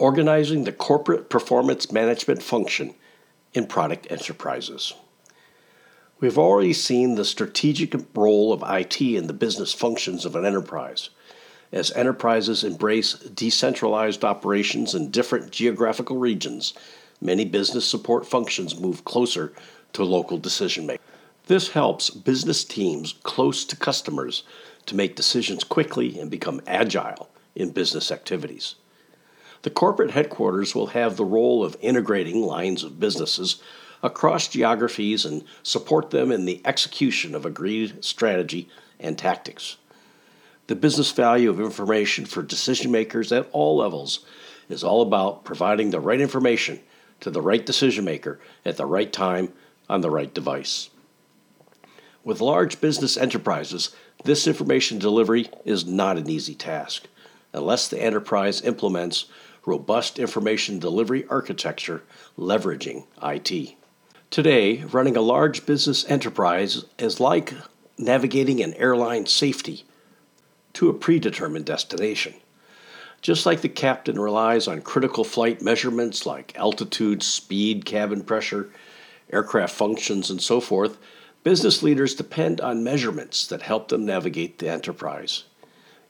organizing the corporate performance management function in product enterprises. We've already seen the strategic role of IT in the business functions of an enterprise. As enterprises embrace decentralized operations in different geographical regions, many business support functions move closer to local decision making. This helps business teams close to customers to make decisions quickly and become agile in business activities. The corporate headquarters will have the role of integrating lines of businesses across geographies and support them in the execution of agreed strategy and tactics. The business value of information for decision makers at all levels is all about providing the right information to the right decision maker at the right time on the right device. With large business enterprises, this information delivery is not an easy task unless the enterprise implements robust information delivery architecture leveraging IT. Today, running a large business enterprise is like navigating an airline safety to a predetermined destination. Just like the captain relies on critical flight measurements like altitude, speed, cabin pressure, aircraft functions, and so forth, business leaders depend on measurements that help them navigate the enterprise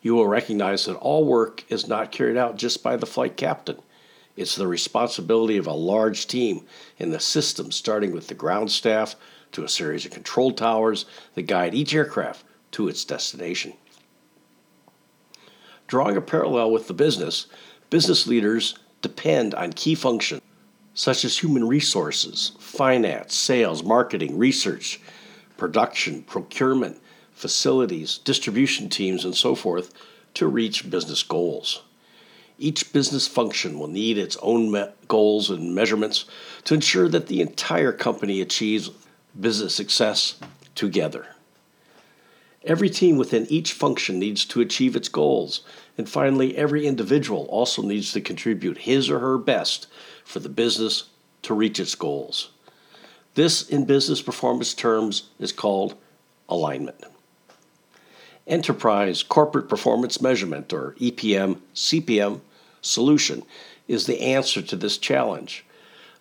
you will recognize that all work is not carried out just by the flight captain. It's the responsibility of a large team in the system, starting with the ground staff to a series of control towers that guide each aircraft to its destination. Drawing a parallel with the business, business leaders depend on key functions such as human resources, finance, sales, marketing, research, production, procurement, facilities, distribution teams, and so forth to reach business goals. Each business function will need its own me- goals and measurements to ensure that the entire company achieves business success together. Every team within each function needs to achieve its goals, and finally, every individual also needs to contribute his or her best for the business to reach its goals. This, in business performance terms, is called alignment. Enterprise Corporate Performance Measurement, or EPM CPM, solution is the answer to this challenge.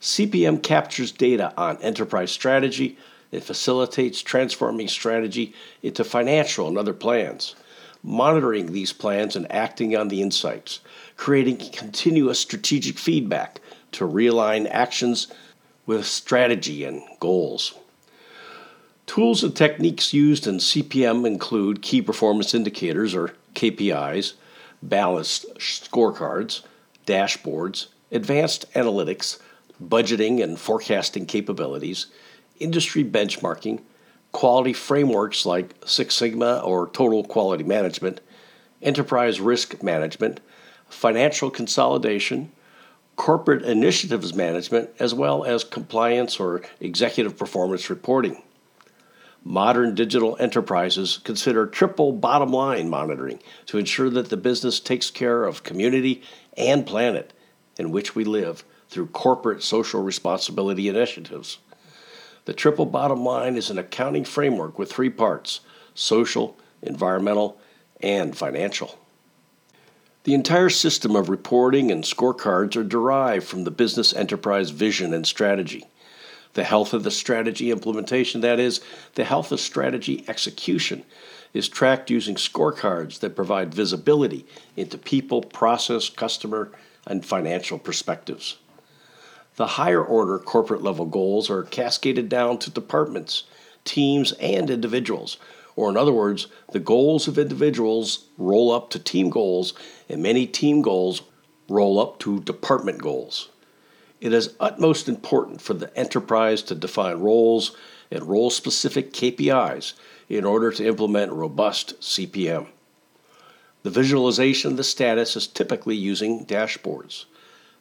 CPM captures data on enterprise strategy. It facilitates transforming strategy into financial and other plans, monitoring these plans and acting on the insights, creating continuous strategic feedback to realign actions with strategy and goals. Tools and techniques used in CPM include key performance indicators or KPIs, balanced scorecards, dashboards, advanced analytics, budgeting and forecasting capabilities, industry benchmarking, quality frameworks like Six Sigma or Total Quality Management, enterprise risk management, financial consolidation, corporate initiatives management, as well as compliance or executive performance reporting. Modern digital enterprises consider triple bottom line monitoring to ensure that the business takes care of community and planet in which we live through corporate social responsibility initiatives. The triple bottom line is an accounting framework with three parts social, environmental, and financial. The entire system of reporting and scorecards are derived from the business enterprise vision and strategy the health of the strategy implementation, that is, the health of strategy execution, is tracked using scorecards that provide visibility into people, process, customer, and financial perspectives. The higher order corporate level goals are cascaded down to departments, teams, and individuals. Or, in other words, the goals of individuals roll up to team goals, and many team goals roll up to department goals. It is utmost important for the enterprise to define roles and role specific KPIs in order to implement robust CPM. The visualization of the status is typically using dashboards.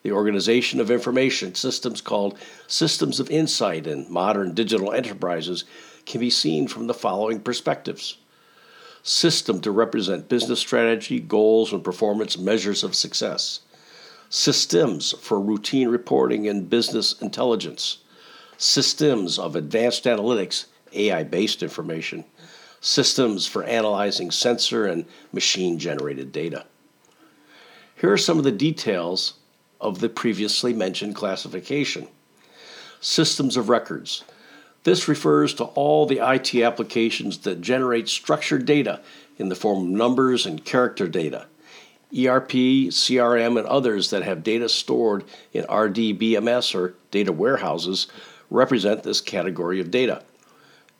The organization of information systems called systems of insight in modern digital enterprises can be seen from the following perspectives system to represent business strategy, goals, and performance measures of success systems for routine reporting and business intelligence, systems of advanced analytics, AI based information, systems for analyzing sensor and machine generated data. Here are some of the details of the previously mentioned classification. Systems of records. This refers to all the IT applications that generate structured data in the form of numbers and character data. ERP, CRM, and others that have data stored in RDBMS or data warehouses represent this category of data.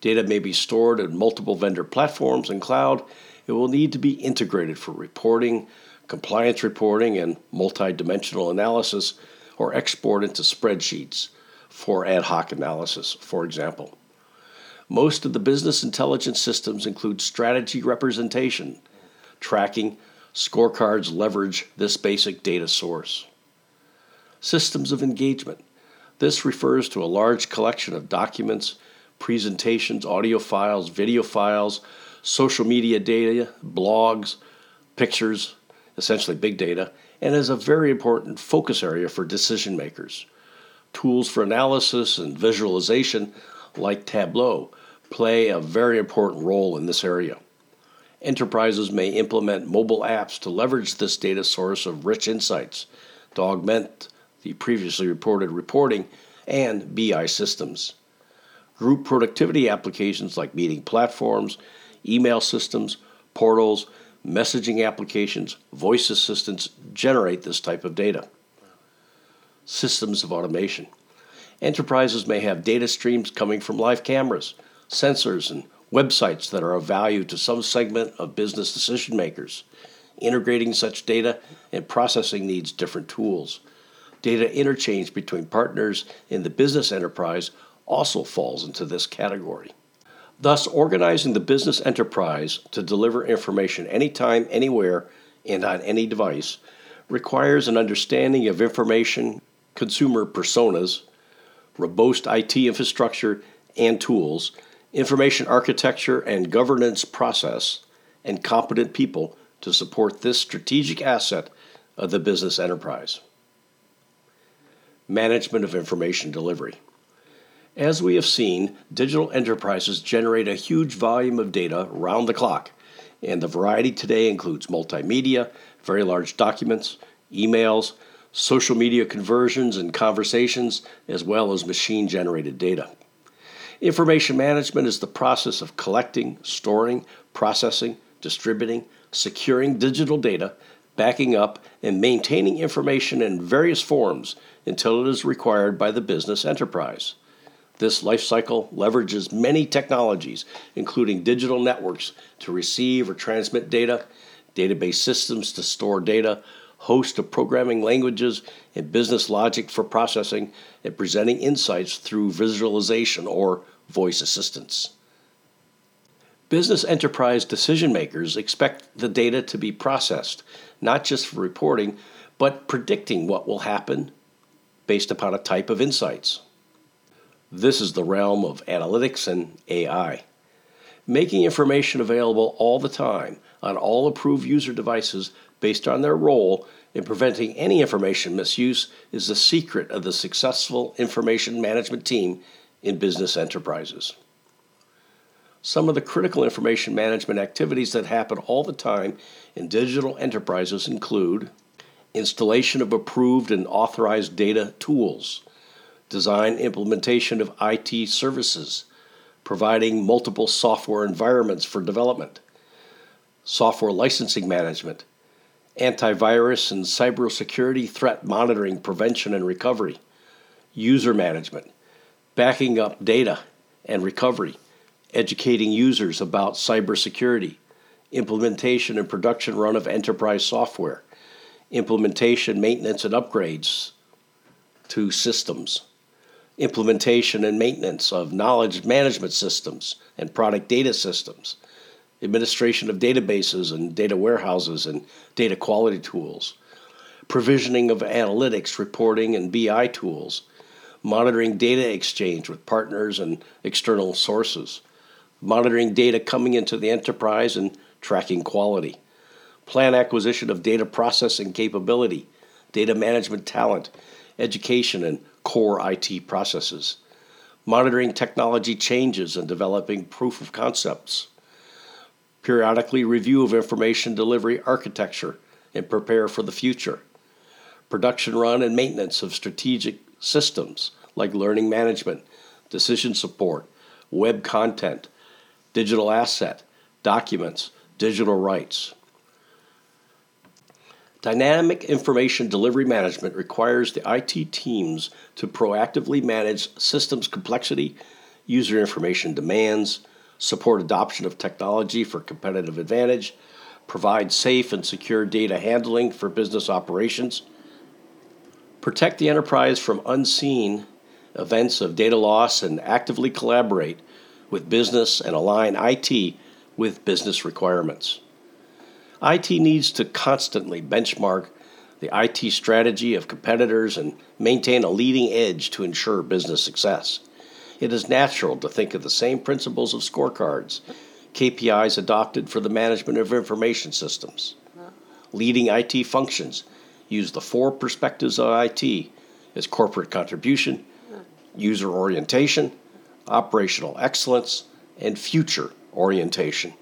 Data may be stored in multiple vendor platforms and cloud. It will need to be integrated for reporting, compliance reporting, and multidimensional analysis, or export into spreadsheets for ad hoc analysis, for example. Most of the business intelligence systems include strategy representation, tracking, Scorecards leverage this basic data source. Systems of engagement. This refers to a large collection of documents, presentations, audio files, video files, social media data, blogs, pictures, essentially big data, and is a very important focus area for decision makers. Tools for analysis and visualization, like Tableau, play a very important role in this area. Enterprises may implement mobile apps to leverage this data source of rich insights to augment the previously reported reporting and BI systems. Group productivity applications like meeting platforms, email systems, portals, messaging applications, voice assistants generate this type of data. Systems of automation. Enterprises may have data streams coming from live cameras, sensors, and websites that are of value to some segment of business decision makers. Integrating such data and processing needs different tools. Data interchange between partners in the business enterprise also falls into this category. Thus, organizing the business enterprise to deliver information anytime, anywhere, and on any device requires an understanding of information consumer personas, robust IT infrastructure and tools, information architecture and governance process, and competent people to support this strategic asset of the business enterprise. Management of information delivery. As we have seen, digital enterprises generate a huge volume of data round the clock, and the variety today includes multimedia, very large documents, emails, social media conversions and conversations, as well as machine generated data. Information management is the process of collecting, storing, processing, distributing, securing digital data, backing up, and maintaining information in various forms until it is required by the business enterprise. This lifecycle leverages many technologies, including digital networks to receive or transmit data, database systems to store data, host of programming languages, and business logic for processing and presenting insights through visualization or voice assistance. Business enterprise decision makers expect the data to be processed, not just for reporting, but predicting what will happen based upon a type of insights. This is the realm of analytics and AI. Making information available all the time on all approved user devices based on their role in preventing any information misuse is the secret of the successful information management team in business enterprises. Some of the critical information management activities that happen all the time in digital enterprises include installation of approved and authorized data tools, design implementation of IT services, providing multiple software environments for development, software licensing management, antivirus and cybersecurity threat monitoring, prevention and recovery, user management, backing up data and recovery, educating users about cybersecurity, implementation and production run of enterprise software, implementation, maintenance, and upgrades to systems, implementation and maintenance of knowledge management systems and product data systems administration of databases and data warehouses and data quality tools, provisioning of analytics, reporting, and BI tools, monitoring data exchange with partners and external sources, monitoring data coming into the enterprise and tracking quality, plan acquisition of data processing capability, data management talent, education, and core IT processes, monitoring technology changes and developing proof of concepts periodically review of information delivery architecture and prepare for the future, production run and maintenance of strategic systems like learning management, decision support, web content, digital asset, documents, digital rights. Dynamic information delivery management requires the IT teams to proactively manage systems complexity, user information demands, support adoption of technology for competitive advantage, provide safe and secure data handling for business operations, protect the enterprise from unseen events of data loss, and actively collaborate with business and align IT with business requirements. IT needs to constantly benchmark the IT strategy of competitors and maintain a leading edge to ensure business success. It is natural to think of the same principles of scorecards, KPIs adopted for the management of information systems. Leading IT functions use the four perspectives of IT as corporate contribution, user orientation, operational excellence, and future orientation.